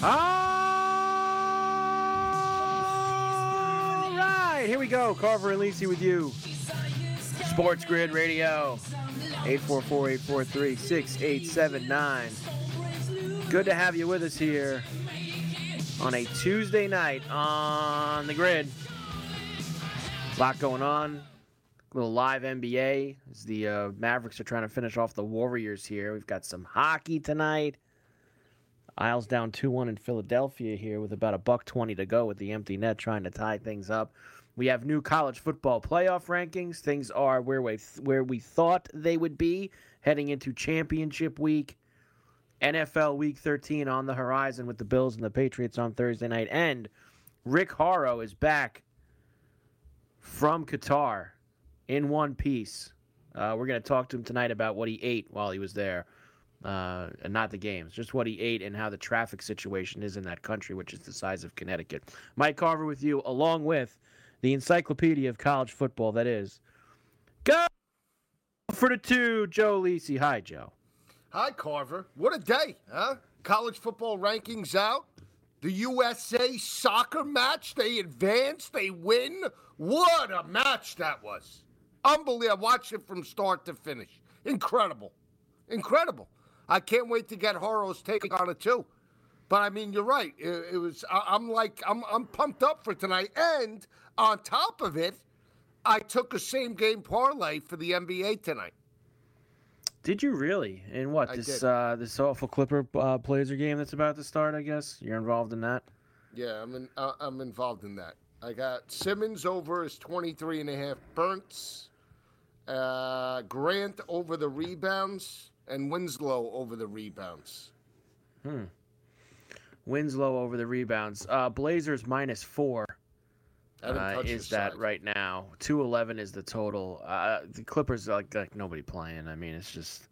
All right, here we go. Carver and Lisi with you. Sports Grid Radio, 844-843-6879. Good to have you with us here on a Tuesday night on the grid. A lot going on. A little live NBA as the uh, Mavericks are trying to finish off the Warriors here. We've got some hockey tonight. Isles down 2-1 in Philadelphia here with about a buck 20 to go with the empty net trying to tie things up. We have new college football playoff rankings. Things are where we where we thought they would be heading into championship week. NFL week 13 on the horizon with the Bills and the Patriots on Thursday night and Rick Horrow is back from Qatar in one piece. Uh, we're going to talk to him tonight about what he ate while he was there uh, and not the games, just what he ate and how the traffic situation is in that country, which is the size of Connecticut. Mike Carver with you, along with the encyclopedia of college football that is. Go for the two, Joe Lisi. Hi, Joe. Hi, Carver. What a day, huh? College football rankings out. The USA soccer match, they advance, they win. What a match that was. Unbelievable. I watched it from start to finish. Incredible. Incredible. I can't wait to get Horrow's take on it too. But I mean, you're right. It, it was. I, I'm like, I'm, I'm pumped up for tonight. And on top of it, I took a same game parlay for the NBA tonight. Did you really? In what I this uh, this awful Clipper uh, Blazer game that's about to start? I guess you're involved in that. Yeah, I'm in, uh, I'm involved in that. I got Simons over his 23 and a half burns, uh, Grant over the rebounds, and Winslow over the rebounds. Winslow over the rebounds. Uh, Blazers minus four. Uh, is that side. right now? Two eleven is the total. Uh, the Clippers like, like nobody playing. I mean, it's just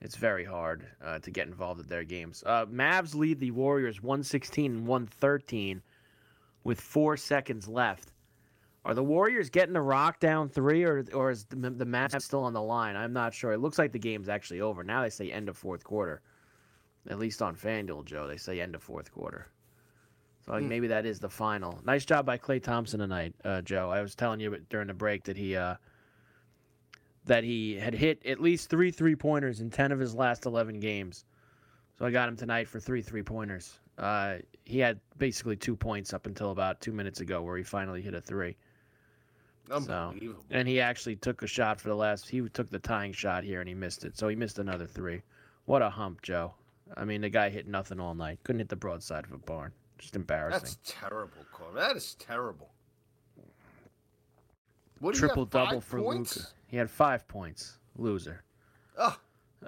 it's very hard uh, to get involved at their games. Uh, Mavs lead the Warriors one sixteen and one thirteen with four seconds left. Are the Warriors getting the rock down three, or or is the, the Mavs still on the line? I'm not sure. It looks like the game's actually over. Now they say end of fourth quarter. At least on FanDuel, Joe, they say end of fourth quarter. So like, maybe that is the final. Nice job by Klay Thompson tonight, uh, Joe. I was telling you during the break that he uh, that he had hit at least three three pointers in ten of his last eleven games. So I got him tonight for three three pointers. Uh, he had basically two points up until about two minutes ago, where he finally hit a three. So, and he actually took a shot for the last. He took the tying shot here, and he missed it. So he missed another three. What a hump, Joe. I mean, the guy hit nothing all night. Couldn't hit the broadside of a barn. Just embarrassing. That's terrible, Carver. That is terrible. What triple double for points? Luka. He had five points. Loser. Ugh.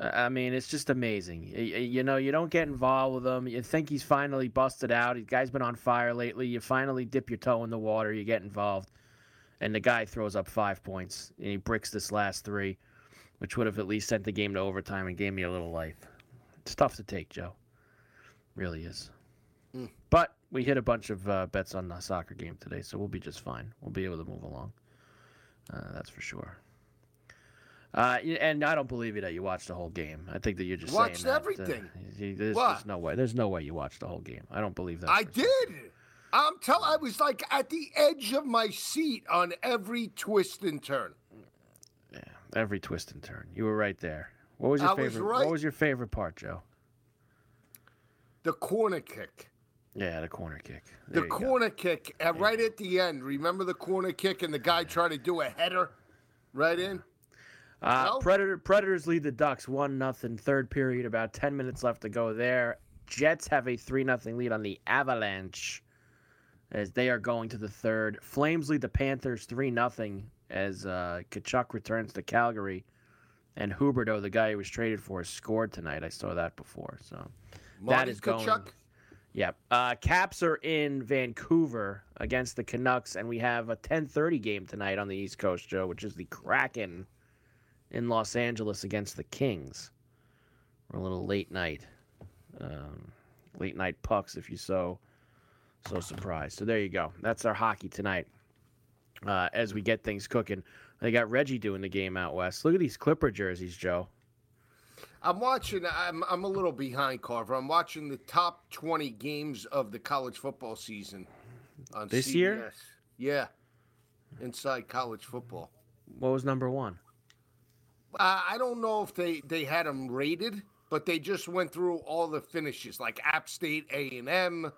I mean, it's just amazing. You know, you don't get involved with him. You think he's finally busted out. The guy's been on fire lately. You finally dip your toe in the water. You get involved, and the guy throws up five points, and he bricks this last three, which would have at least sent the game to overtime and gave me a little life. It's tough to take, Joe. Really is. Hmm. But we hit a bunch of uh, bets on the soccer game today, so we'll be just fine. We'll be able to move along. Uh, that's for sure. Uh, and I don't believe you that you watched the whole game. I think that you're just Watched saying that, uh, everything. there's, there's no way. There's no way you watched the whole game. I don't believe that. I for a second. did. I'm tell. I was like at the edge of my seat on every twist and turn. Yeah, every twist and turn. You were right there. What was your I was favorite? right. What was your favorite part, Joe? The corner kick. Yeah, the corner kick. The There go. corner kick uh, right at the end. Remember the corner kick and the guy trying to do a header right in? Uh, No? Predator Predators lead the Ducks one nothing. Third period, about ten minutes left to go there. Jets have a three nothing lead on the Avalanche as they are going to the third. Flames lead the Panthers 3 0 as uh, Tkachuk returns to Calgary. And Huberdeau, the guy who was traded for, scored tonight. I saw that before. So Marty that is going. Tkachuk? Yep. Uh, Caps are in Vancouver against the Canucks, and we have a 10:30 game tonight on the East Coast, Joe, which is the Kraken in Los Angeles against the Kings. Or a little late night, um, late night pucks, if you so so surprised. So there you go. That's our hockey tonight. Uh, as we get things cooking, they got Reggie doing the game out west. Look at these Clipper jerseys, Joe. I'm watching. I'm I'm a little behind, Carver. I'm watching the top 20 games of the college football season on This CBS. year? Yeah, inside college football. What was number one? Uh, I don't know if they they had them rated, but they just went through all the finishes, like App State, A and M,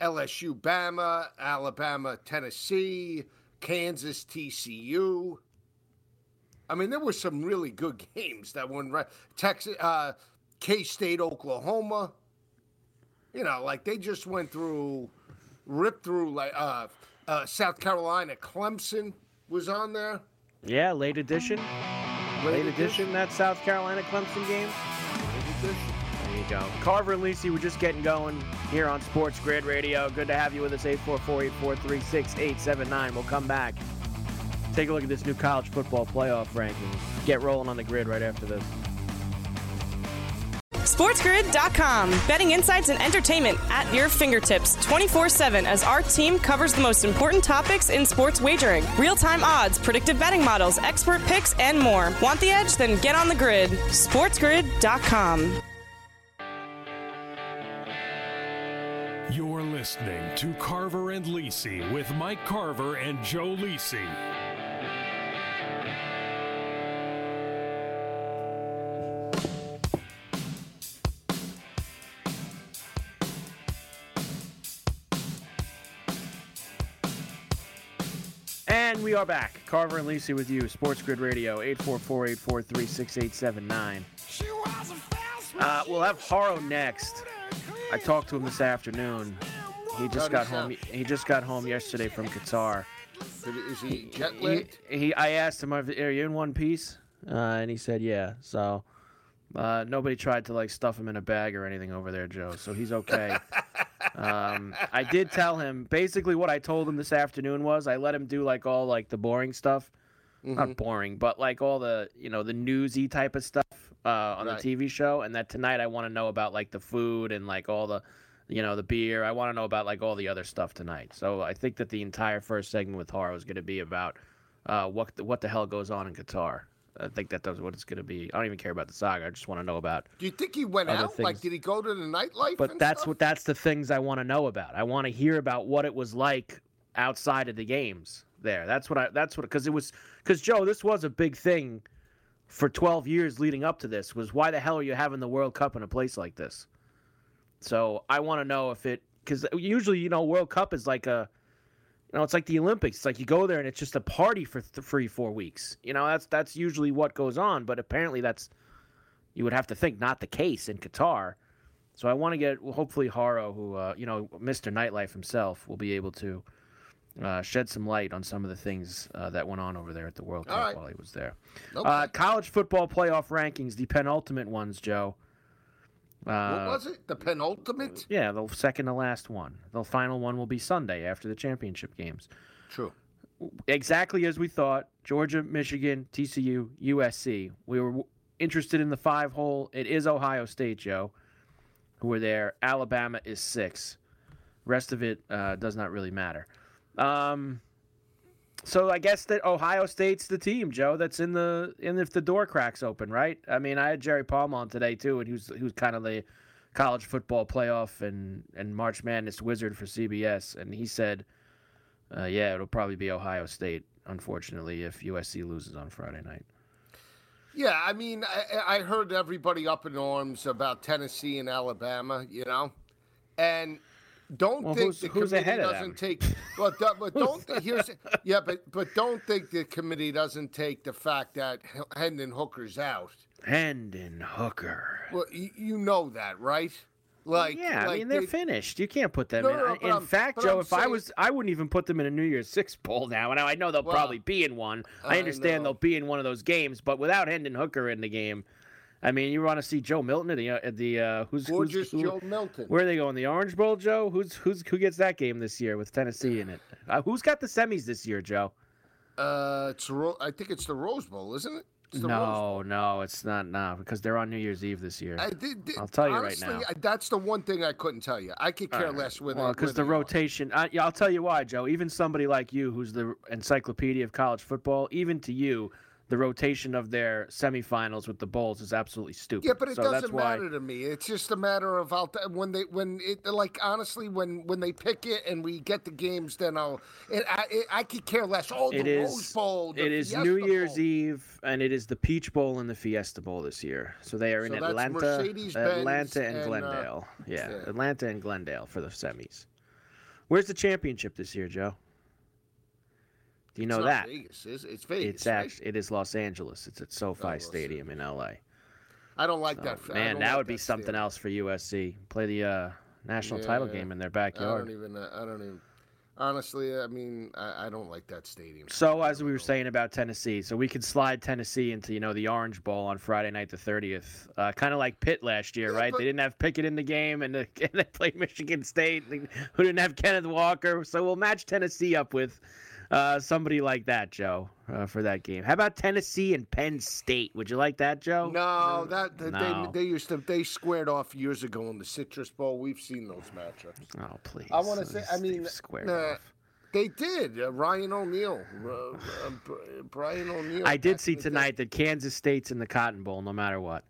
LSU, Bama, Alabama, Tennessee, Kansas, TCU. I mean, there were some really good games that went right. Texas, uh, K State, Oklahoma. You know, like they just went through, ripped through like uh, uh, South Carolina, Clemson was on there. Yeah, late edition. Late edition, that South Carolina Clemson game. Late edition. Carver and Lisi, we're just getting going here on Sports Grid Radio. Good to have you with us, 844-843-6879. We'll come back. Take a look at this new college football playoff ranking. Get rolling on the grid right after this. SportsGrid.com. Betting insights and entertainment at your fingertips 24 7 as our team covers the most important topics in sports wagering real time odds, predictive betting models, expert picks, and more. Want the edge? Then get on the grid. SportsGrid.com. You're listening to Carver and Lisi with Mike Carver and Joe Lisi. And we are back. Carver and Lisi with you. Sports Grid Radio, 844-843-6879. Uh, we'll have Horrow next. I talked to him this afternoon. He just got home. He just got home yesterday from Qatar. Is he jet He, lagged? he, I asked him, "Are you in one piece?" Uh, and he said, "Yeah." So uh, nobody tried to like stuff him in a bag or anything over there, Joe. So he's okay. um, I did tell him basically what I told him this afternoon was I let him do like all like the boring stuff, Mm-hmm. not boring, but like all the you know the newsy type of stuff uh, on Right. the TV show, and that tonight I want to know about like the food and like all the you know the beer. I want to know about like all the other stuff tonight. So I think that the entire first segment with Horrow is going to be about uh, what the, what the hell goes on in Qatar. I think that that's what it's going to be. I don't even care about the saga. I just want to know about. Do you think he went out? Like, did he go to the nightlife? But that's stuff? what that's the things I want to know about. I want to hear about what it was like outside of the games there. That's what I that's what because it was because Joe, this was a big thing for 12 years leading up to this was why the hell are you having the World Cup in a place like this? So I want to know if it because usually you know World Cup is like a you know it's like the Olympics. It's like you go there and it's just a party for th- three four weeks. You know that's that's usually what goes on. But apparently that's you would have to think not the case in Qatar. So I want to get well, hopefully Horrow, who uh, you know Mr. Nightlife himself, will be able to uh, shed some light on some of the things uh, that went on over there at the World All Cup right. while he was there. Okay. Uh, college football playoff rankings, the penultimate ones, Joe. Uh, what was it? The penultimate? Yeah, the second to last one. The final one will be Sunday after the championship games. True. Exactly as we thought. Georgia, Michigan, TCU, USC. We were w- interested in the five hole. It is Ohio State, Joe, who are there. Alabama is six. Rest of it uh, does not really matter. Um, so I guess that Ohio State's the team, Joe. That's in the in if the door cracks open, right? I mean, I had Jerry Palm on today too, and who's who's kind of the college football playoff and and March Madness wizard for CBS, and he said, uh, "Yeah, it'll probably be Ohio State, unfortunately, if USC loses on Friday night." Yeah, I mean, I, I heard everybody up in arms about Tennessee and Alabama, you know, and don't Well, think who's- the who's committee ahead doesn't take. Well, but don't here's yeah, but but don't think the committee doesn't take the fact that Hendon Hooker's out. Hendon Hooker. Well, you, you know that, right? Like, yeah, I mean they're they- finished. You can't put them No, in. no, I- in I'm- fact, Joe, I'm if I was, I wouldn't even put them in a New Year's Six bowl now. And I know they'll Well, probably be in one. I I understand know. they'll be in one of those games, but without Hendon Hooker in the game, I mean, you want to see Joe Milton at the uh, at the uh, who's gorgeous who's, who- Joe Milton. Where are they going? The Orange Bowl, Joe? Who's who's who gets that game this year with Tennessee in it? Uh, who's got the semis this year, Joe? Uh, it's Ro- I think it's the Rose Bowl, isn't it? It's the Rose Bowl. No, no, it's not. No, because they're on New Year's Eve this year. I did, did- I'll tell you right honestly, now. I- that's the one thing I couldn't tell you. I could care right. less with Well, because the rotation. I, yeah, I'll tell you why, Joe. Even somebody like you, who's the encyclopedia of college football, even to you, the rotation of their semifinals with the bowls is absolutely stupid. Yeah, but it so doesn't why. matter to me. It's just a matter of I'll t- when they when it like honestly when when they pick it and we get the games, then I'll it, I it, I could care less. Oh, the It is. Rose Bowl. it is Fiesta New Year's Bowl. Eve, and it is the Peach Bowl and the Fiesta Bowl this year. So they are in So that's Atlanta, Atlanta, and, and, uh, Glendale. yeah, yeah. Atlanta and Glendale for the semis. Where's the championship this year, Joe? Do you know that? Vegas. It's, it's Vegas. It's right? actually it is Los Angeles. It's at SoFi Oh, Stadium in LA. I don't like So, that. Man, that like would be something stadium. else for USC. Play the uh, national title Yeah. game in their backyard. I don't even. uh, I don't even. Honestly, I mean, I, I don't like that stadium. So as we were saying about Tennessee, so we could slide Tennessee into you know the Orange Bowl on Friday night the thirtieth, uh, kind of like Pitt last year, Yeah, right? but- They didn't have Pickett in the game, and, the, and they played Michigan State, who didn't have Kenneth Walker. So we'll match Tennessee up with uh, somebody like that, Joe, uh, for that game. How about Tennessee and Penn State? Would you like that, Joe? No, that that- No. they they used to they squared off years ago in the Citrus Bowl. We've seen those matchups. Oh please. I want to say. I mean, squared nah, off. they did. Uh, Ryan O'Neal, uh, uh, Brian O'Neal. I did see in the day. tonight that Kansas State's in the Cotton Bowl, no matter what,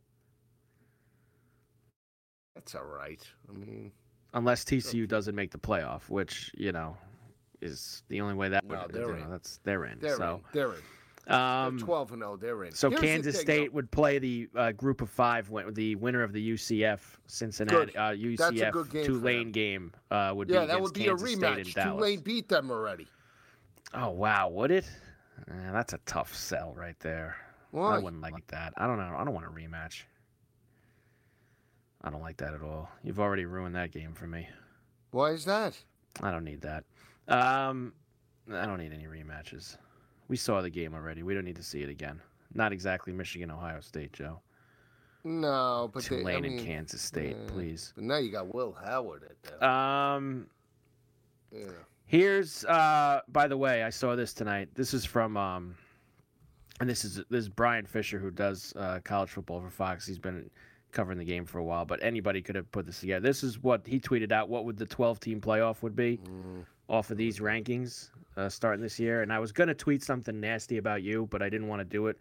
That's all right. I mean, unless TCU doesn't make the playoff, which you know is the only way that No, would. they're you know, that's they're in. they're so, in. They're in. um, They're twelve and zero. They're in. so Here's Kansas State would play the uh, Group of Five, win- the winner of the UCF Cincinnati uh, UCF game Tulane them. game uh, would be Yeah, that would be Kansas a rematch. Tulane beat them already. Oh wow, would it? Eh, that's a tough sell right there. Why? I wouldn't like that. I don't know. I don't want a rematch. I don't like that at all. You've already ruined that game for me. Why is that? I don't need that. Um, I don't need any rematches. We saw the game already. We don't need to see it again. Not exactly Michigan, Ohio State, Joe. No, but they, I Tulane mean, and Kansas State, yeah. please. But now you got Will Howard at that. Um, yeah. Here's uh by the way, I saw this tonight. This is from um and this is this is Bryan Fischer who does uh, college football for Fox. He's been covering the game for a while, but anybody could have put this together. This is what he tweeted out what would the 12 team playoff would be off of these rankings uh, starting this year and I was going to tweet something nasty about you, but I didn't want to do it.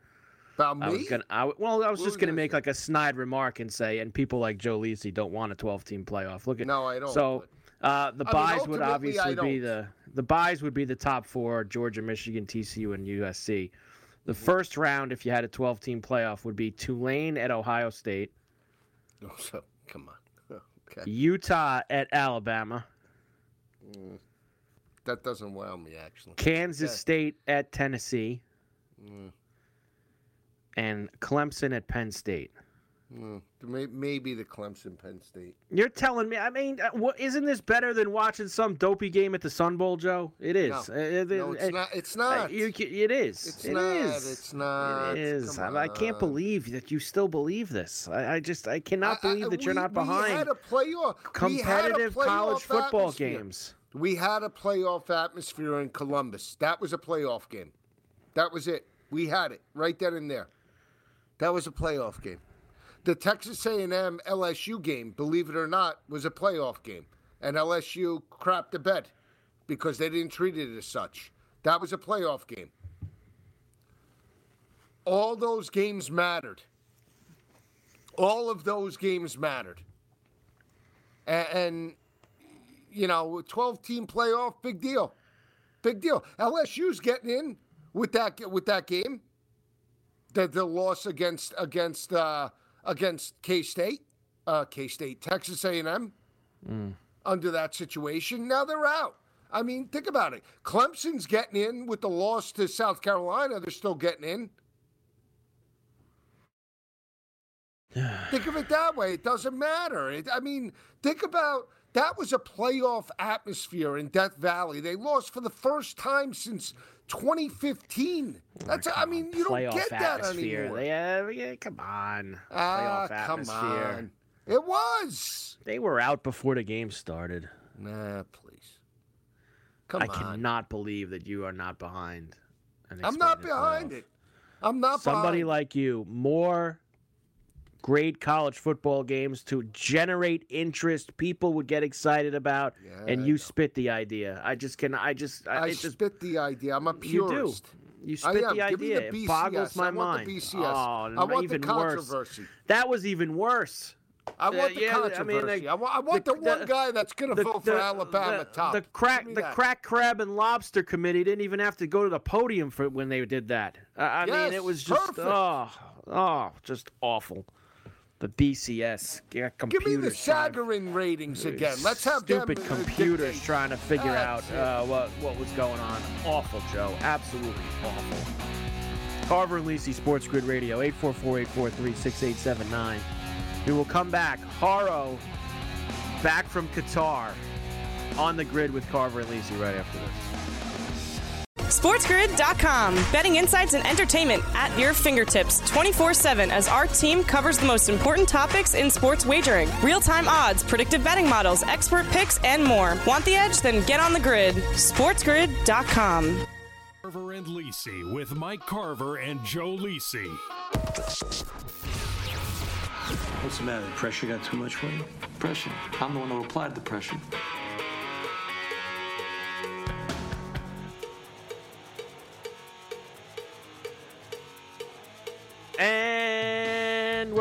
About me? I was gonna, I, well, I was What just was gonna make gonna like a snide remark and say, and people like Joe Lisi don't want a 12-team playoff. Look at No, I don't. So uh, the I mean, buys would obviously be the the buys would be the top four: Georgia, Michigan, TCU, and USC. The Mm-hmm. first round, if you had a 12-team playoff, would be Tulane at Ohio State, Oh, so, come on. Okay. Utah at Alabama, That doesn't wow me, actually. Kansas Okay. State at Tennessee, Mm, and Clemson at Penn State. mm. Maybe the Clemson Penn State. You're telling me? I mean, uh, what, isn't this better than watching some dopey game at the Sun Bowl, Joe? It is. No. Uh, No, it's uh, not. It's not. you it is. It's It not. is. It's not. It is. I, I can't believe that you still believe this. I, I just I cannot I- believe that you're not We had behind a playoff. had a competitive college football atmosphere. games. We had a playoff atmosphere in Columbus. That was a playoff game. That was it. We had it right then and there. That was a playoff game. The Texas A&M LSU game, believe it or not, was a playoff game, and LSU crapped the bed because they didn't treat it as such. That was a playoff game. All those games mattered. All of those games mattered. And you know, 12 team playoff, big deal. Big deal. LSU's getting in with that with that game. The the loss against against uh against K-State, uh K-State, Texas A&M under that situation. Now they're out. I mean, think about it. Clemson's getting in with the loss to South Carolina. They're still getting in. think of it that way. It doesn't matter. It, I mean, think about that was a playoff atmosphere in Death Valley. They lost for the first time since 2015. That's I mean, you don't get that atmosphere. anymore. Uh, yeah, come on. ah, Playoff come atmosphere. on. It was. They were out before the game started. Nah, please. Come on. I on. cannot believe that you are not behind. an I'm not behind playoff. it. I'm not Somebody behind. like you, more great college football games to generate interest people would get excited about, Yeah, and you spit the idea. I just can. I just. I, I just spit the idea. I'm a purist you do. You I spit the idea. the It boggles my I mind. the. Oh, I want even the worse. That was even worse. I want Uh, the yeah, I mean, controversy. the- I, want, I want the, the- one the- guy that's going to vote for Alabama the, top. The crack, the that. crack crab and lobster committee didn't even have to go to the podium for when they did that. Uh, I mean, it was just perfect. oh, oh, just awful. The BCS, yeah, Give me the. Sagarin ratings again. Let's have stupid them, computers trying to figure out uh, what what was going on. Awful, Joe. Absolutely awful. Carver and Lisi Sports Grid Radio 844-843-6879. We will come back. Horrow back from Qatar on the grid with Carver and Lisi right after this. SportsGrid.com. Betting insights and entertainment at your fingertips 24 7 as our team covers the most important topics in sports wagering real time odds, predictive betting models, expert picks, and more. Want the edge? Then get on the grid. SportsGrid.com. Carver and Lisi with Mike Carver and Joe Lisi. What's the matter? The pressure got too much for you? Pressure. I'm the one who applied the pressure.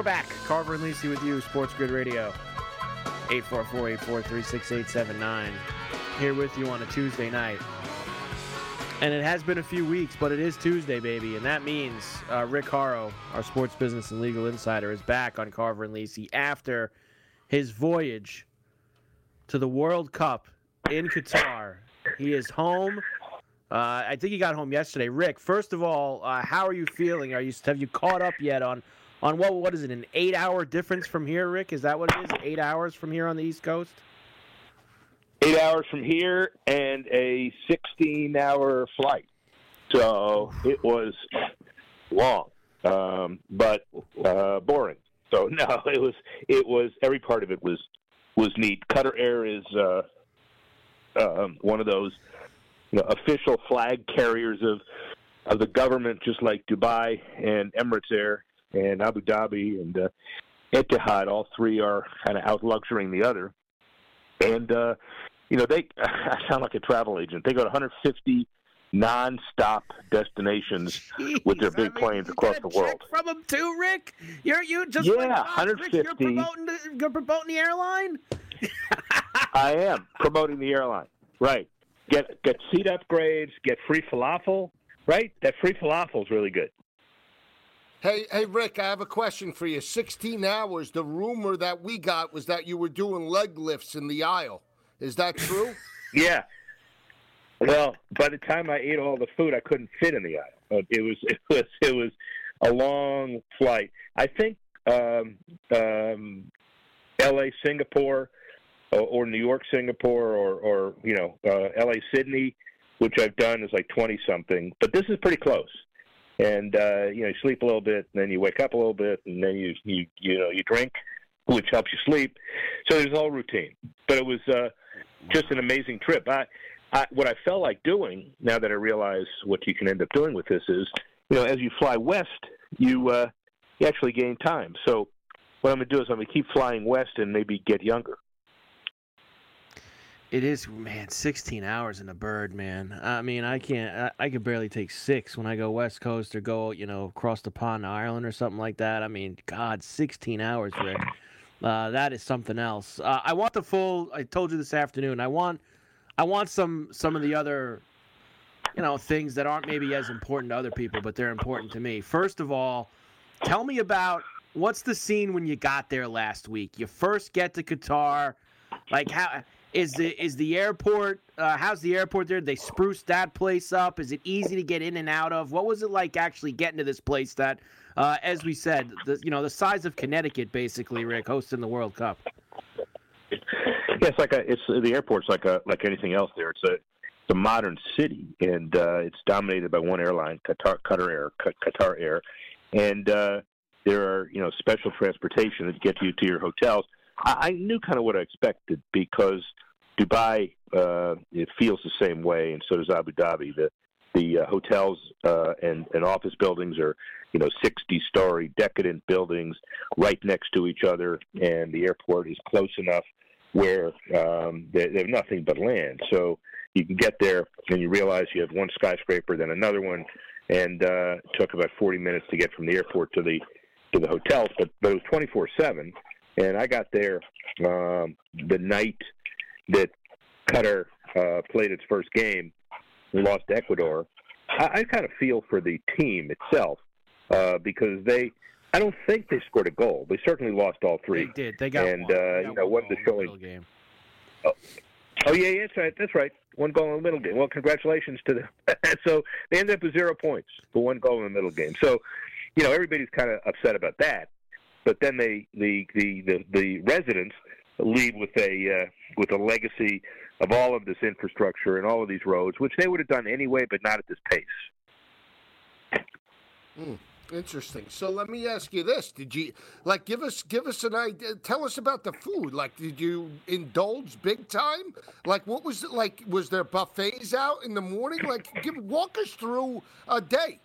Back. Carver and Lisi with you, Sports Grid Radio. 844-843-6879. Here with you on a Tuesday night. And it has been a few weeks, but it is Tuesday, baby. And that means uh, Rick Horrow, our sports business and legal insider, is back on Carver and Lisi after his voyage to the World Cup in Qatar. He is home. Uh, I think he got home yesterday. Rick, first of all, uh, how are you feeling? Are you have you caught up yet on on what what is it? An eight hour difference from here, Rick? Is that what it is? Eight hours from here on the East Coast? eight hours from here and a 16 hour flight. So it was long, um, but uh, boring. So no, it was it was every part of it was was neat. Qatar Air is uh, um, one of those you know, official flag carriers of of the government, just like Dubai and Emirates Air and Abu Dhabi and uh, Etihad. All three are kind of out luxurying the other, and uh, you know they. I sound like a travel agent. They go to 150 non-stop destinations with their big I mean, planes across the world. from them too, Rick. You're you just Yeah, like us, Rick, you're 150. promoting the, you're promoting the airline. I am promoting the airline. Right. Get get seat upgrades. Get free falafel. Right. That free falafel is really good. Hey, hey, Rick, I have a question for you. 16 hours. The rumor that we got was that you were doing leg lifts in the aisle. Is that true? Yeah. Well, by the time I ate all the food, I couldn't fit in the aisle. It was it was it was a long flight. I think um, um, L.A. Singapore or, or New York Singapore or or you know uh, L.A. Sydney, which I've done is like twenty something. But this is pretty close. And uh, you know, you sleep a little bit, and then you wake up a little bit, and then you you you know you drink, which helps you sleep. So there's all routine. But it was uh, just an amazing trip. I, I, what I felt like doing now that I realize what you can end up doing with this is, you know, as you fly west, you uh, you actually gain time. So what I'm going to do is I'm going to keep flying west and maybe get younger. It is, man, 16 hours in a bird, man. I mean, I can't, I, I could barely take six when I go West Coast or go, you know, across the pond to Ireland or something like that. I mean, God, 16 hours, Rick. Uh, that is something else. Uh, I want the full, I told you this afternoon, I want, I want some, some of the other, you know, things that aren't maybe as important to other people, but they're important to me. First of all, tell me about what's the scene when you got there last week? You first get to Qatar, like how is the is the airport? Uh, how's the airport there? They spruced that place up. Is it easy to get in and out of? What was it like actually getting to this place that, uh, as we said, the, you know, the size of Connecticut, basically, Rick, hosting the World Cup. Yeah, it's like a, it's the airport's like a like anything else there. It's a it's a modern city, and uh, it's dominated by one airline, Qatar, Qatar Air, Qatar Air, and uh, there are you know special transportation that get you to your hotels. I, I knew kind of what I expected because Dubai uh, it feels the same way, and so does Abu Dhabi. The the uh, hotels uh, and and office buildings are you know 60 story decadent buildings right next to each other, and the airport is close enough where um, they, they have nothing but land. So you can get there and you realize you have one skyscraper, then another one, and uh, it took about 40 minutes to get from the airport to the to the hotels, but but it was 24 seven, and I got there um, the night that Qatar uh, played its first game and lost to Ecuador. I, I kind of feel for the team itself uh, because they. I don't think they scored a goal. They certainly lost all three. They did. They got and one. Uh, you know one what the showing. middle game. Oh oh yeah, yeah, that's right. That's right. One goal in the middle game. Well, congratulations to them. so they ended up with zero points for one goal in the middle game. So, you know, everybody's kind of upset about that. But then they, the the the, the residents leave with a uh, with a legacy of all of this infrastructure and all of these roads, which they would have done anyway, but not at this pace. Interesting. So let me ask you this: Did you like give us give us an idea? Tell us about the food. Like, did you indulge big time? Like, what was it like? Was there buffets out in the morning? Like, give walk us through a day.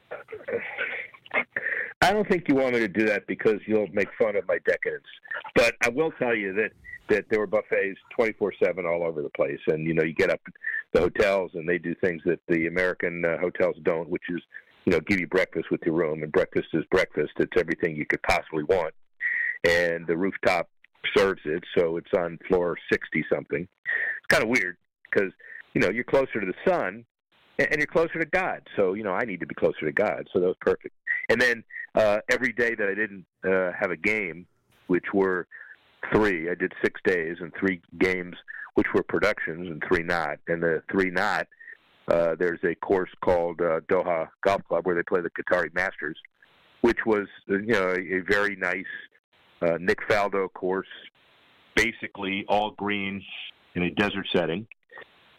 I don't think you want me to do that because you'll make fun of my decadence. But I will tell you that that there were buffets 24/7 all over the place, and you know you get up at the hotels and they do things that the American uh, hotels don't, which is you know give you breakfast with your room, and breakfast is breakfast. It's everything you could possibly want, and the rooftop serves it, so it's on floor 60 something. It's kind of weird because you know you're closer to the sun and you're closer to God. So you know I need to be closer to God. So that was perfect. And then uh, every day that I didn't uh, have a game, which were three, I did six days and three games, which were productions and three not. And the three not, uh, there's a course called uh, Doha Golf Club where they play the Qatari Masters, which was uh, you know a, a very nice uh, Nick Faldo course, basically all green in a desert setting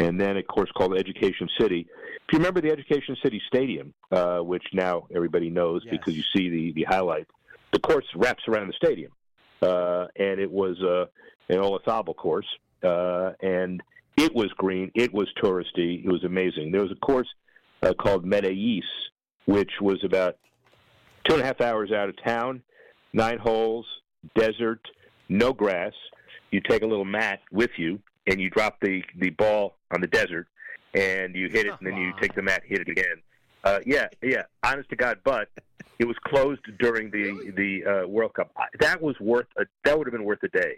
and then a course called Education City. If you remember the Education City Stadium, uh, which now everybody knows Yes. because you see the the highlights, the course wraps around the stadium, uh, and it was uh, an Olazabal course, uh, and it was green, it was touristy, it was amazing. There was a course uh, called Medellín, which was about two and a half hours out of town, nine holes, desert, no grass. You take a little mat with you, and you drop the the ball on the desert, and you hit it, and then you take the mat, hit it again. Uh, yeah, yeah. Honest to God, but it was closed during the the uh, World Cup. That was worth a, that would have been worth a day.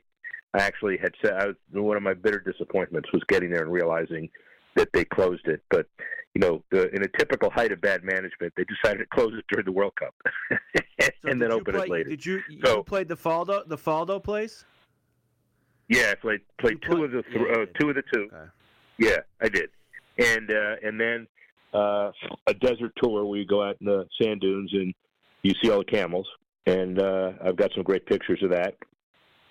I actually had said I was one of my bitter disappointments was getting there and realizing that they closed it. But you know, the, in a typical height of bad management, they decided to close it during the World Cup So and then open play, it later. Did you you played the Faldo the Faldo place? Yeah, I played played You two of the yeah, th- you uh, two of the two. Okay. Yeah, I did, and uh, and then uh, a desert tour where you go out in the sand dunes and you see all the camels, and uh, I've got some great pictures of that.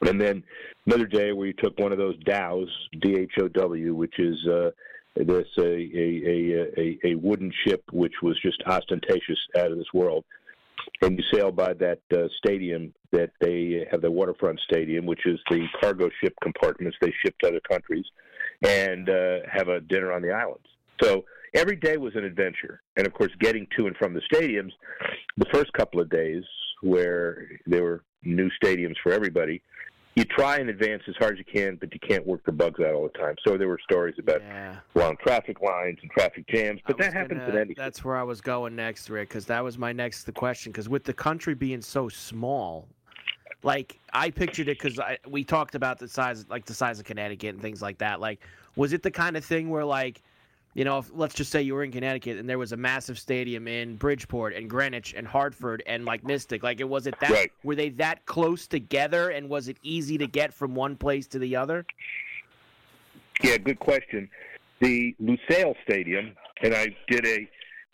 And then another day where you took one of those dhows, D H O W, which is uh, this a, a a a a wooden ship which was just ostentatious out of this world, and you sail by that uh, stadium that they have the waterfront stadium, which is the cargo ship compartments they ship to other countries, and uh, have a dinner on the islands. So every day was an adventure, and of course, getting to and from the stadiums, the first couple of days where there were new stadiums for everybody. You try and advance as hard as you can, but you can't work the bugs out all the time. So there were stories about Yeah. long traffic lines and traffic jams, but that happens in any. That's where I was going next, Rick, because that was my next question. Because with the country being so small, like I pictured it, because we talked about the size, like the size of Connecticut and things like that. Like, was it the kind of thing where, like, you know, if, let's just say you were in Connecticut and there was a massive stadium in Bridgeport and Greenwich and Hartford and like Mystic, like it was it that Right. were they that close together and was it easy to get from one place to the other? Yeah, good question. The Lusail Stadium, and I did a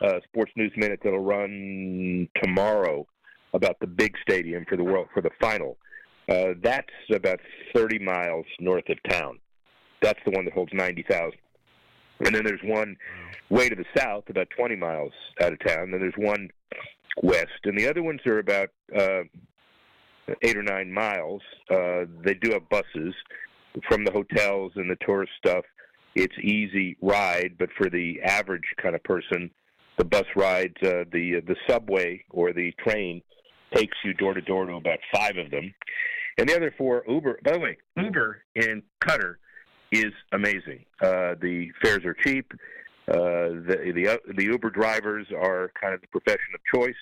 uh, Sports News Minute that'll run tomorrow about the big stadium for the world for the final. Uh, that's about 30 miles north of town. That's the one that holds 90,000. And then there's one way to the south, about 20 miles out of town. Then there's one west, and the other ones are about uh, eight or nine miles. Uh, they do have buses from the hotels and the tourist stuff. It's easy ride, but for the average kind of person, the bus rides, uh, the the subway or the train takes you door to door to about five of them, and the other four Uber. By the way, Uber in Qatar is amazing. Uh, the fares are cheap. Uh, the the uh, the Uber drivers are kind of the profession of choice.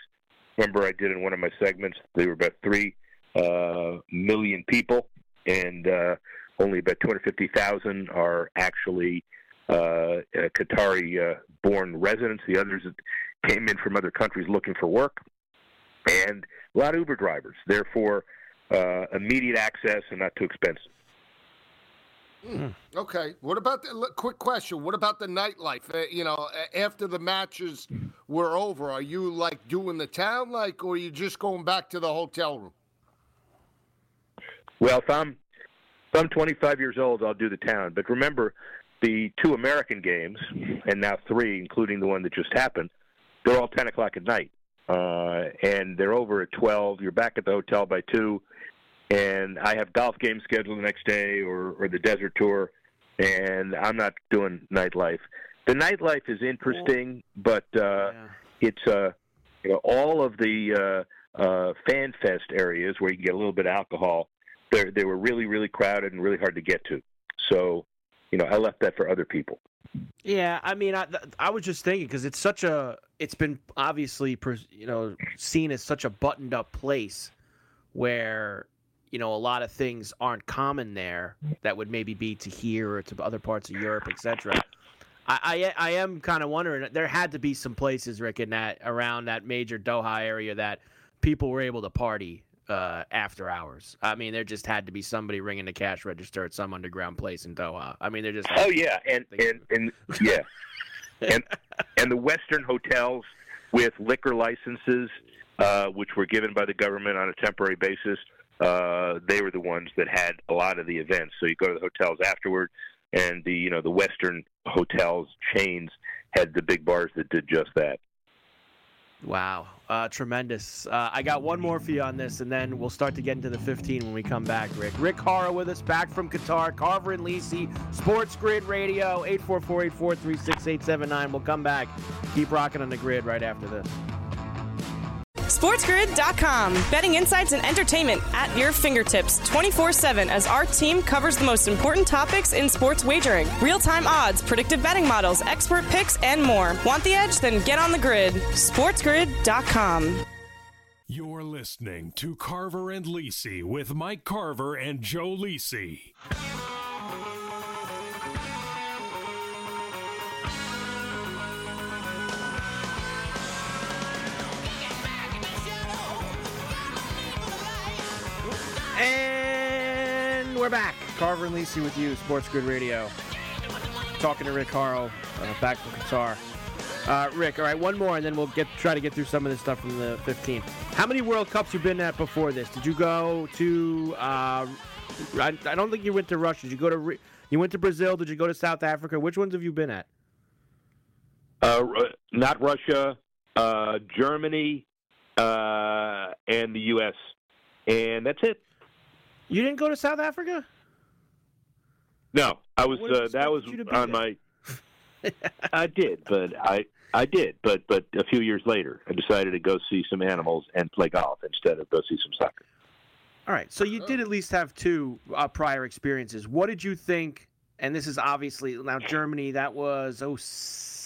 Remember, I did in one of my segments. There were about three uh, million people, and uh, only about 250,000 are actually uh, Qatari-born residents. The others came in from other countries looking for work, and a lot of Uber drivers. Therefore, immediate access and not too expensive. Mm. Okay. What about the quick question? What about the nightlife? Uh, you know, after the matches were over, are you like doing the town like, or are you just going back to the hotel room? Well, if I'm if I'm 25 years old, I'll do the town. But remember, the two American games, and now three, including the one that just happened, they're all 10 o'clock at night, uh, and they're over at 12. You're back at the hotel by two and I have golf games scheduled the next day or, or the desert tour, and I'm not doing nightlife. The nightlife is interesting, but uh, yeah. it's uh, you know all of the uh, uh, fan fest areas where you can get a little bit of alcohol. They they were really really crowded and really hard to get to. So, you know, I left that for other people. Yeah, I mean, I I was just thinking because it's such a it's been obviously you know seen as such a buttoned up place where you know a lot of things aren't common there that would maybe be to here or to other parts of Europe, etc. I, I, I am kind of wondering. There had to be some places, Rick, in that around that major Doha area that people were able to party uh, after hours. I mean, there just had to be somebody ringing the cash register at some underground place in Doha. I mean, they're just. Oh yeah, and and and yeah, and and the Western hotels with liquor licenses, uh, which were given by the government on a temporary basis, uh, they were the ones that had a lot of the events. So you go to the hotels afterward, and the you know the Western hotels chains had the big bars that did just that. Wow, uh, tremendous! Uh, I got one more for you on this, and then we'll start to get into the 15 when we come back. Rick, Rick Horrow with us, back from Qatar. Carver and Lisi, Sports Grid Radio, 844-843-6879. We'll come back. Keep rocking on the grid right after this. SportsGrid.com. Betting insights and entertainment at your fingertips 24 7 as our team covers the most important topics in sports wagering real time odds, predictive betting models, expert picks, and more. Want the edge? Then get on the grid. SportsGrid.com. You're listening to Carver and Lisi with Mike Carver and Joe Lisi. We're back. Carver and Lisi with you, Sports Grid Radio. Talking to Rick Horrow, uh, back from Qatar. Uh, Rick, all right, one more, and then we'll get try to get through some of this stuff from the 15. How many World Cups you been at before this? Did you go to? Uh, I, I, don't think you went to Russia. Did you go to? You went to Brazil. Did you go to South Africa? Which ones have you been at? Uh, not Russia, uh, Germany, uh, and the U.S. And that's it. You didn't go to South Africa? No, I was. Uh, that was on my. I did, but I I did, but but a few years later, I decided to go see some animals and play golf instead of go see some soccer. All right, so you did at least have two uh, prior experiences. What did you think? And this is obviously now Germany. That was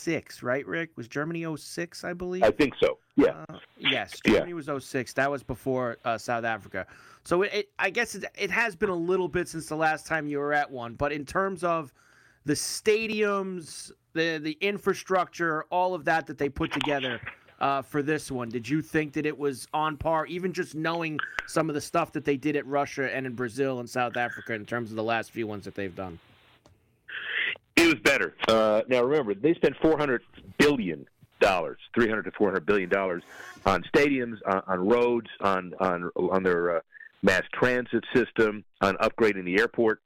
06, right, Rick? Was Germany 06, I believe? I think so. Yeah. Uh, yes, Germany yeah. was 06. That was before uh, South Africa. So it, it I guess it, it has been a little bit since the last time you were at one, but in terms of the stadiums, the the infrastructure, all of that that they put together uh, for this one, did you think that it was on par, even just knowing some of the stuff that they did at Russia and in Brazil and South Africa in terms of the last few ones that they've done? Was better. Uh, now remember, they spent four hundred billion dollars, three hundred to four hundred billion dollars, on stadiums, on, on roads, on on on their uh, mass transit system, on upgrading the airport.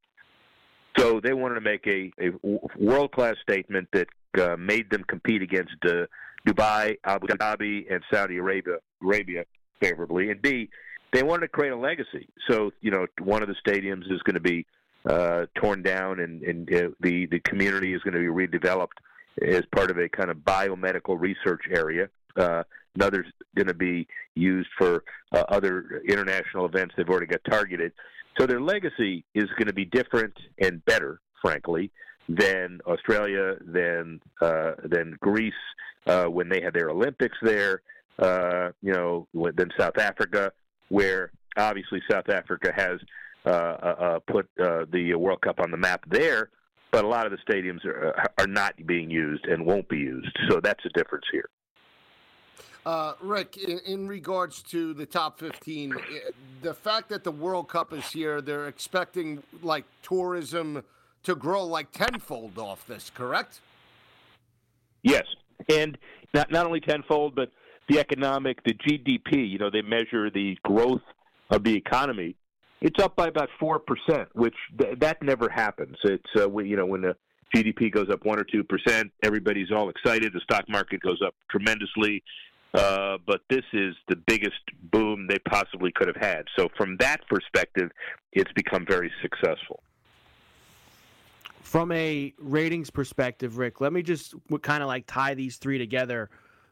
So they wanted to make a, a world class statement that uh, made them compete against uh, Dubai, Abu Dhabi, and Saudi Arabia, Arabia favorably. And B, they wanted to create a legacy. So you know, one of the stadiums is going to be uh, torn down, and, and uh, the the community is going to be redeveloped as part of a kind of biomedical research area. Uh, another's going to be used for uh, other international events they've already got targeted. So their legacy is going to be different and better, frankly, than Australia, than uh, than Greece uh, when they had their Olympics there. Uh, you know, than South Africa, where obviously South Africa has put uh, the World Cup on the map there, but a lot of the stadiums are, are not being used and won't be used. So that's a difference here. Uh, Rick, in, in, regards to the top 15, eh, the fact that the World Cup is here, they're expecting like tourism to grow like tenfold off this, correct? Yes. And not, not only tenfold, but the economic, the GDP, you know, they measure the growth of the economy. It's up by about 4%, which th- that never happens. It's, uh, we, you know, when the GDP goes up 1 or 2%, everybody's all excited. The stock market goes up tremendously uh, but this is the biggest boom they possibly could have had. So, from that perspective, it's become very successful. From a ratings perspective, Rick, let me just kind of like tie these three together.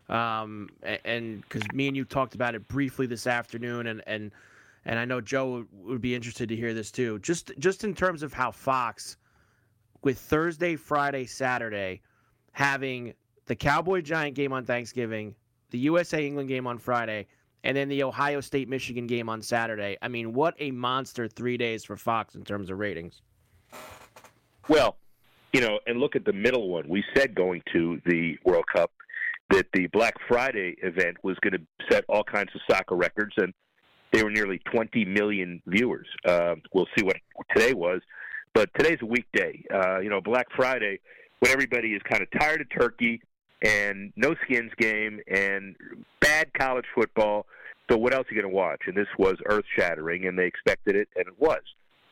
Um, and because me and you talked about it briefly this afternoon, and and and I know Joe would be interested to hear this too. Just just in terms of how Fox, with Thursday, Friday, Saturday, having the Cowboy Giant game on Thanksgiving, the USA England game on Friday, and then the Ohio State Michigan game on Saturday. I mean, what a monster three days for Fox in terms of ratings. Well, you know, and look at the middle one. We said going to the World Cup that the Black Friday event was going to set all kinds of soccer records, and they were nearly 20 million viewers. Uh, we'll see what today was, but today's a weekday. Uh, you know, Black Friday, when everybody is kind of tired of turkey, and no skins game and bad college football. So what else are you going to watch? And this was earth shattering, and they expected it, and it was.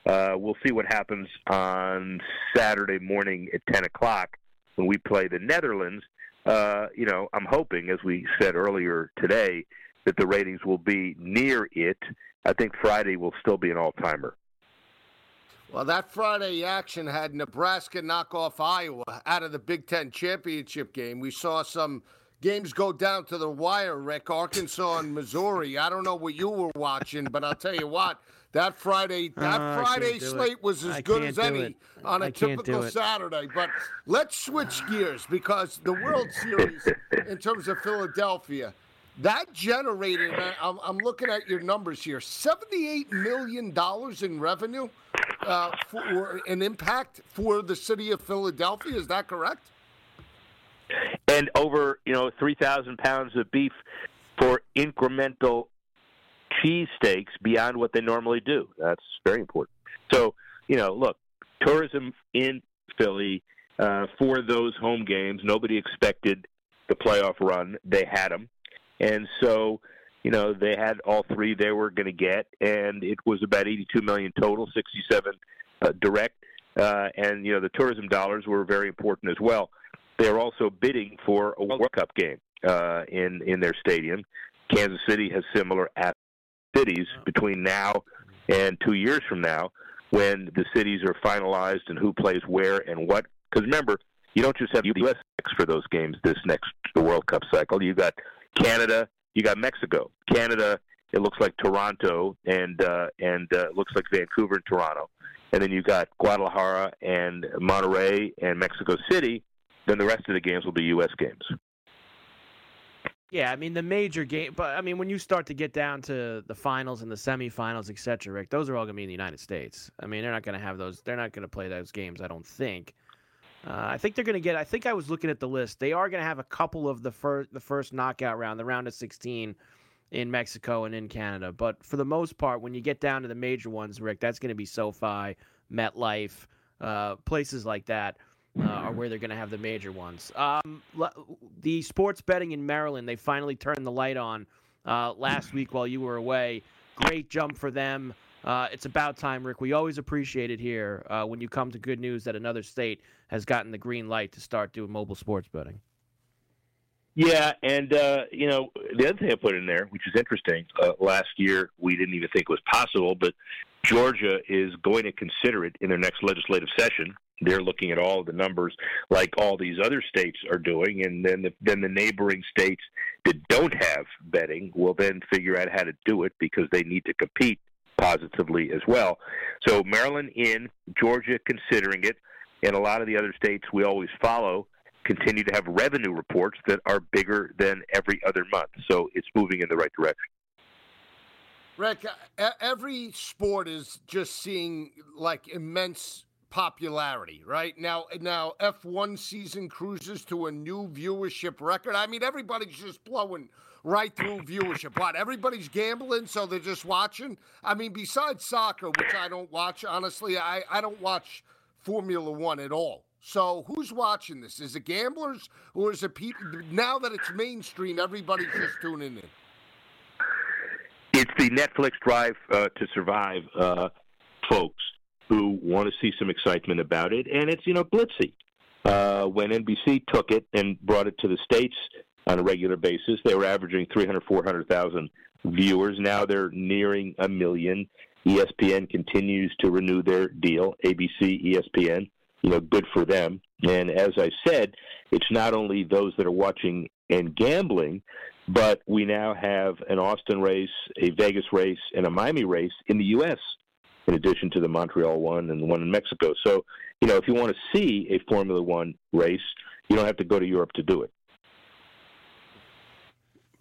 Uh, we'll see what happens on Saturday morning at 10 o'clock when we play the Netherlands. Uh, you know, I'm hoping, as we said earlier today, that the ratings will be near it. I think Friday will still be an all timer. Well, that Friday action had Nebraska knock off Iowa out of the Big Ten championship game. We saw some games go down to the wire, Rick. Arkansas and Missouri. I don't know what you were watching, but I'll tell you what. That Friday, that oh, Friday slate it. was as I good as any it. on a I typical Saturday. But let's switch gears because the World Series, in terms of Philadelphia, that generated. I'm, I'm looking at your numbers here: seventy-eight million dollars in revenue uh, for an impact for the city of Philadelphia. Is that correct? And over, you know, 3,000 pounds of beef for incremental cheese steaks beyond what they normally do. That's very important. So, you know, look, tourism in Philly uh, for those home games, nobody expected the playoff run. They had them. And so, you know, they had all three they were going to get, and it was about 82 million total, 67 uh, direct, uh, and you know the tourism dollars were very important as well. They are also bidding for a World Cup game uh, in in their stadium. Kansas City has similar cities between now and two years from now, when the cities are finalized and who plays where and what. Because remember, you don't just have U.S. for those games this next the World Cup cycle. You got Canada, you got Mexico, Canada. It looks like Toronto, and uh, and uh, looks like Vancouver and Toronto, and then you got Guadalajara and Monterrey and Mexico City. Then the rest of the games will be U.S. games. Yeah, I mean the major game, but I mean when you start to get down to the finals and the semifinals, et cetera, Rick, those are all going to be in the United States. I mean they're not going to have those. They're not going to play those games. I don't think. Uh, I think they're going to get. I think I was looking at the list. They are going to have a couple of the first the first knockout round, the round of 16 in Mexico and in Canada. But for the most part, when you get down to the major ones, Rick, that's going to be SoFi, MetLife, uh, places like that. uh, are where they're going to have the major ones. Um, the sports betting in Maryland, they finally turned the light on uh, last week while you were away. Great jump for them. Uh, it's about time, Rick. We always appreciate it here uh, when you come to good news that another state has gotten the green light to start doing mobile sports betting. Yeah, and uh, you know the other thing I put in there, which is interesting. Uh, last year we didn't even think it was possible, but Georgia is going to consider it in their next legislative session. They're looking at all of the numbers, like all these other states are doing, and then the, then the neighboring states that don't have betting will then figure out how to do it because they need to compete positively as well. So Maryland in, Georgia considering it, and a lot of the other states we always follow continue to have revenue reports that are bigger than every other month. So it's moving in the right direction. Rick, every sport is just seeing like immense popularity, right? Now now F1 season cruises to a new viewership record. I mean everybody's just blowing right through viewership. What? Everybody's gambling so they're just watching? I mean besides soccer, which I don't watch honestly, I I don't watch Formula 1 at all. So who's watching this? Is it gamblers or is it people? Now that it's mainstream, everybody's just tuning in. It's the Netflix Drive uh, to Survive uh, folks who want to see some excitement about it, and it's you know glitzy. Uh, when NBC took it and brought it to the states on a regular basis, they were averaging 300, 400,000 viewers. Now they're nearing a million. ESPN continues to renew their deal. ABC, ESPN you know, good for them. And as I said, it's not only those that are watching and gambling, but we now have an Austin race, a Vegas race, and a Miami race in the U.S. In addition to the Montreal one and the one in Mexico. So, you know, if you want to see a Formula One race, you don't have to go to Europe to do it.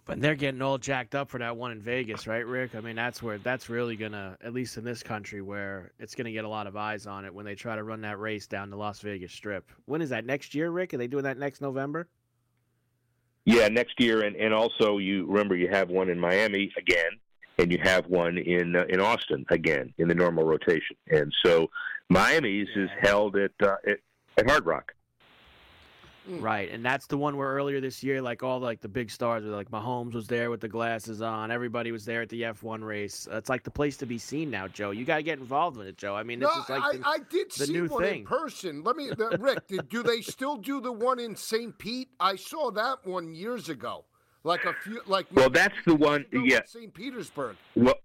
But they're getting all jacked up for that one in Vegas, right, Rick? I mean, that's where that's really gonna, at least in this country, where it's gonna get a lot of eyes on it when they try to run that race down the Las Vegas Strip. When is that next year, Rick? Are they doing that next November? Yeah, next year, and and also you remember you have one in Miami again, and you have one in uh, in Austin again in the normal rotation, and so Miami's yeah. is held at, uh, at at Hard Rock. Mm. Right, and that's the one where earlier this year, like all like the big stars, were like Mahomes was there with the glasses on. Everybody was there at the F1 race. Uh, it's like the place to be seen now, Joe. You got to get involved with it, Joe. I mean, this no, is like I, the, I did the see new one thing. in person. Let me, the, Rick. did, do they still do the one in St. Pete? I saw that one years ago, like a few, like. Well, that's the one. Yeah, St. Petersburg. Well,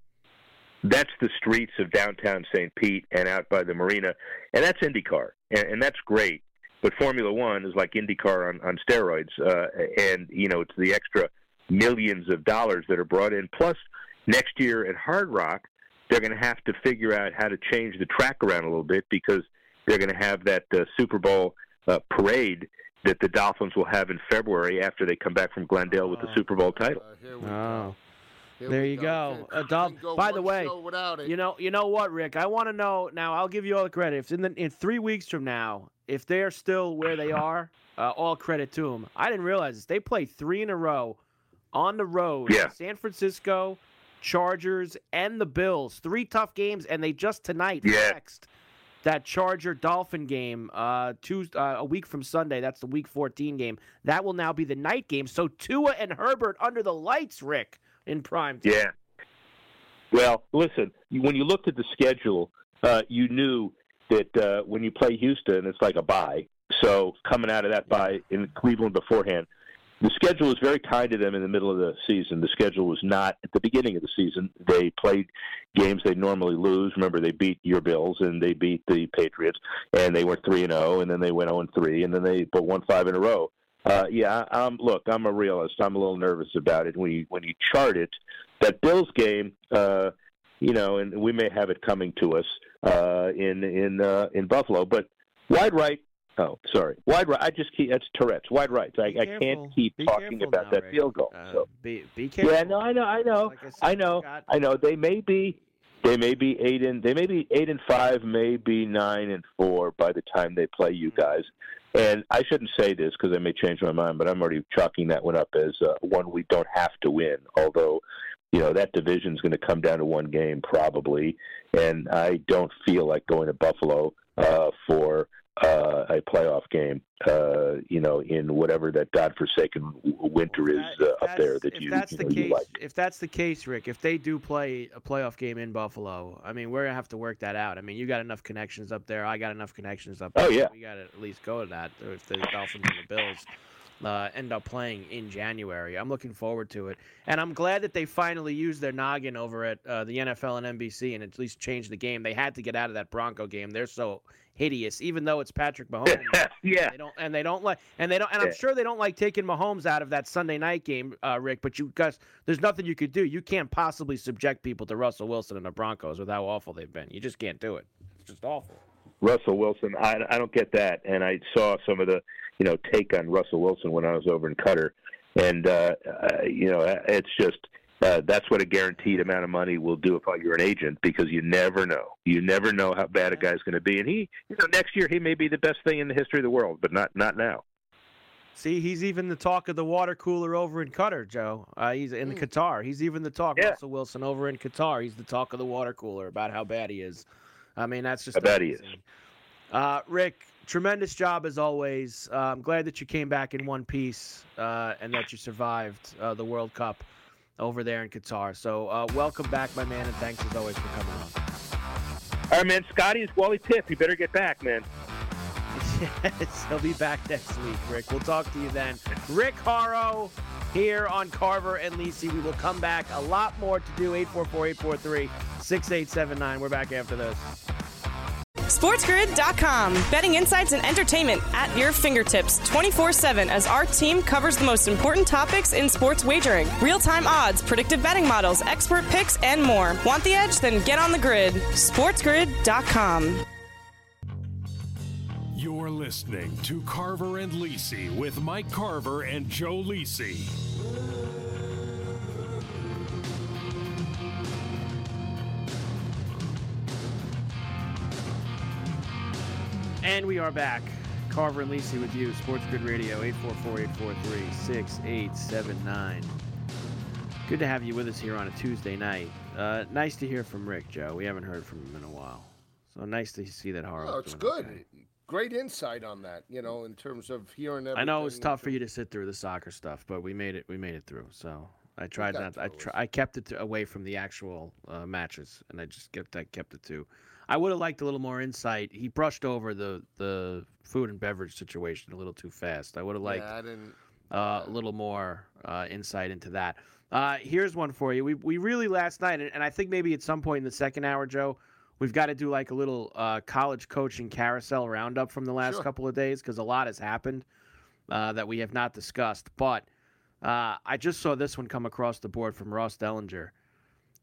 that's the streets of downtown St. Pete and out by the marina, and that's IndyCar, and, and that's great. But Formula One is like IndyCar on, on steroids, uh, and you know it's the extra millions of dollars that are brought in. Plus, next year at Hard Rock, they're going to have to figure out how to change the track around a little bit because they're going to have that uh, Super Bowl uh, parade that the Dolphins will have in February after they come back from Glendale with the Super Bowl title. Uh, oh. Here there you go. Uh, Dom, go by the way, you know, you know what, Rick? I want to know now. I'll give you all the credit. If in the, in three weeks from now, if they're still where they are, uh, all credit to them. I didn't realize this. They played three in a row on the road. Yeah. San Francisco, Chargers, and the Bills. Three tough games, and they just tonight yeah. next that Charger Dolphin game uh, two, uh, a week from Sunday. That's the Week 14 game. That will now be the night game. So Tua and Herbert under the lights, Rick, in prime time. Yeah. Well, listen, when you looked at the schedule, uh, you knew that uh, when you play Houston, it's like a bye. So coming out of that bye in Cleveland beforehand, the schedule was very kind to them in the middle of the season. The schedule was not at the beginning of the season. They played games they normally lose. Remember, they beat your Bills and they beat the Patriots, and they went three and zero, oh, and then they went zero oh and three, and then they but won five in a row. Uh, yeah, I'm look. I'm a realist. I'm a little nervous about it when you when you chart it. That Bills game, uh, you know, and we may have it coming to us uh, in in uh, in Buffalo. But wide right. Oh, sorry, wide right. I just keep that's Tourette's. Wide right. I, I can't keep be talking about now, that field goal. Uh, so be be careful. Yeah, no, I know, I know, like I, said, I know. I know. They may be. They may be eight and they may be eight and five, maybe nine and four by the time they play you guys. And I shouldn't say this because I may change my mind, but I'm already chalking that one up as uh, one we don't have to win. Although you know that division is going to come down to one game probably, and I don't feel like going to Buffalo uh, for uh, a playoff game. Uh, you know, in whatever that godforsaken winter is uh, up there that you, that's you the know, you case, like. if that's the case, Rick, if they do play a playoff game in Buffalo, I mean, we're gonna have to work that out. I mean, you got enough connections up there. I got enough connections up there. Oh, yeah. we got to at least go to that. If the Dolphins and the Bills uh, end up playing in January, I'm looking forward to it, and I'm glad that they finally used their noggin over at uh, the NFL and NBC and at least changed the game. They had to get out of that Bronco game. They're so hideous, even though it's Patrick Mahomes. yeah, They don't, and they don't like, and they don't, and I'm sure they don't like taking Mahomes out of that Sunday night game, uh, Rick. But you guys, there's nothing you could do. You can't possibly subject people to Russell Wilson and the Broncos with how awful they've been. You just can't do it. It's just awful. Russell Wilson. I, I don't get that, and I saw some of the you know take on Russell Wilson when I was over in Qatar, and uh, uh, you know it's just uh, that's what a guaranteed amount of money will do if you're an agent because you never know. You never know how bad a guy's going to be, and he you know next year he may be the best thing in the history of the world, but not not now. See, he's even the talk of the water cooler over in Qatar, Joe. Uh, he's in Qatar. He's even the talk. Yeah. Russell Wilson over in Qatar. He's the talk of the water cooler about how bad he is. I mean, that's just How bad he is. Uh, Rick, tremendous job as always. Uh, I'm glad that you came back in one piece uh, and that you survived uh, the World Cup over there in Qatar. So, uh, welcome back, my man, and thanks as always for coming on. All right, man. Scotty is Wally Pipp. You better get back, man. Yes, he'll be back next week, Rick. We'll talk to you then. Rick Horrow here on Carver and Lisi. We will come back. A lot more to do. 844-843-6879. We're back after this. SportsGrid.com. Betting insights and entertainment at your fingertips 24 7 as our team covers the most important topics in sports wagering real time odds, predictive betting models, expert picks, and more. Want the edge? Then get on the grid. SportsGrid.com. You're listening to Carver and Lisi with Mike Carver and Joe Lisi. And we are back. Carver and Lisi with you. Sports Grid Radio, 844-843-6879. Good to have you with us here on a Tuesday night. Uh, nice to hear from Rick, Joe. We haven't heard from him in a while. So nice to see that Horrow. Oh, it's good. Great insight on that, you know, in terms of hearing. I know it was tough for you to sit through the soccer stuff, but we made it. We made it through. So I tried not. I try, I kept it to, away from the actual uh, matches, and I just kept. I kept it to. I would have liked a little more insight. He brushed over the the food and beverage situation a little too fast. I would have liked yeah, I didn't. uh, a little more uh, insight into that. Uh, here's one for you. We we really last night, and, and I think maybe at some point in the second hour, Joe, we've got to do like a little uh, college coaching carousel roundup from the last Sure. couple of days because a lot has happened uh, that we have not discussed. But uh, I just saw this one come across the board from Ross Dellenger.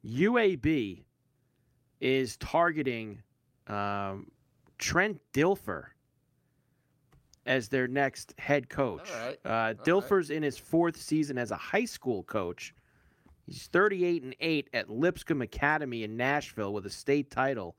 UAB is targeting um, Trent Dilfer as their next head coach. Right. Uh, right. Dilfer's in his fourth season as a high school coach. He's 38 and 8 at Lipscomb Academy in Nashville with a state title.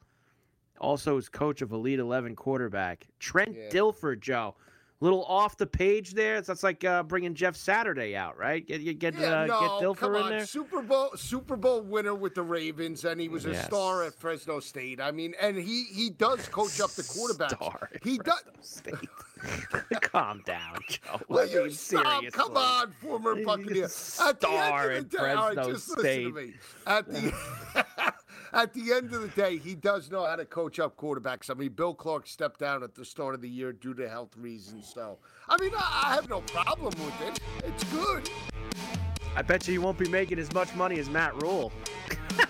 Also, is coach of Elite 11 quarterback Trent Yeah. Dilfer. Joe, little off the page there. That's, that's like uh, bringing Jeff Saturday out, right? Get you get Yeah, uh, no, get come Dilfer in there. Super Bowl Super Bowl winner with the Ravens, and he was a star at Fresno State. I mean, and he he does coach up the quarterbacks. Star at he does. State. Calm down, Joe. Will I you stop? Come on, former Buccaneer. At the star end at of the day, right, Fresno just listen State. to me. At the at the end of the day, he does know how to coach up quarterbacks. I mean, Bill Clark stepped down at the start of the year due to health reasons. So, I mean, I, have no problem with it. It's good. I bet you he won't be making as much money as Matt Rhule.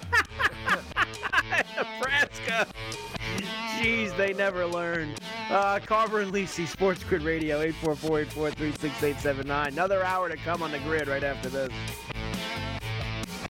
Nebraska. Jeez, they never learn. Uh, Carver and Lisi, Sports Grid Radio, 844-843-6879. Another hour to come on the grid right after this.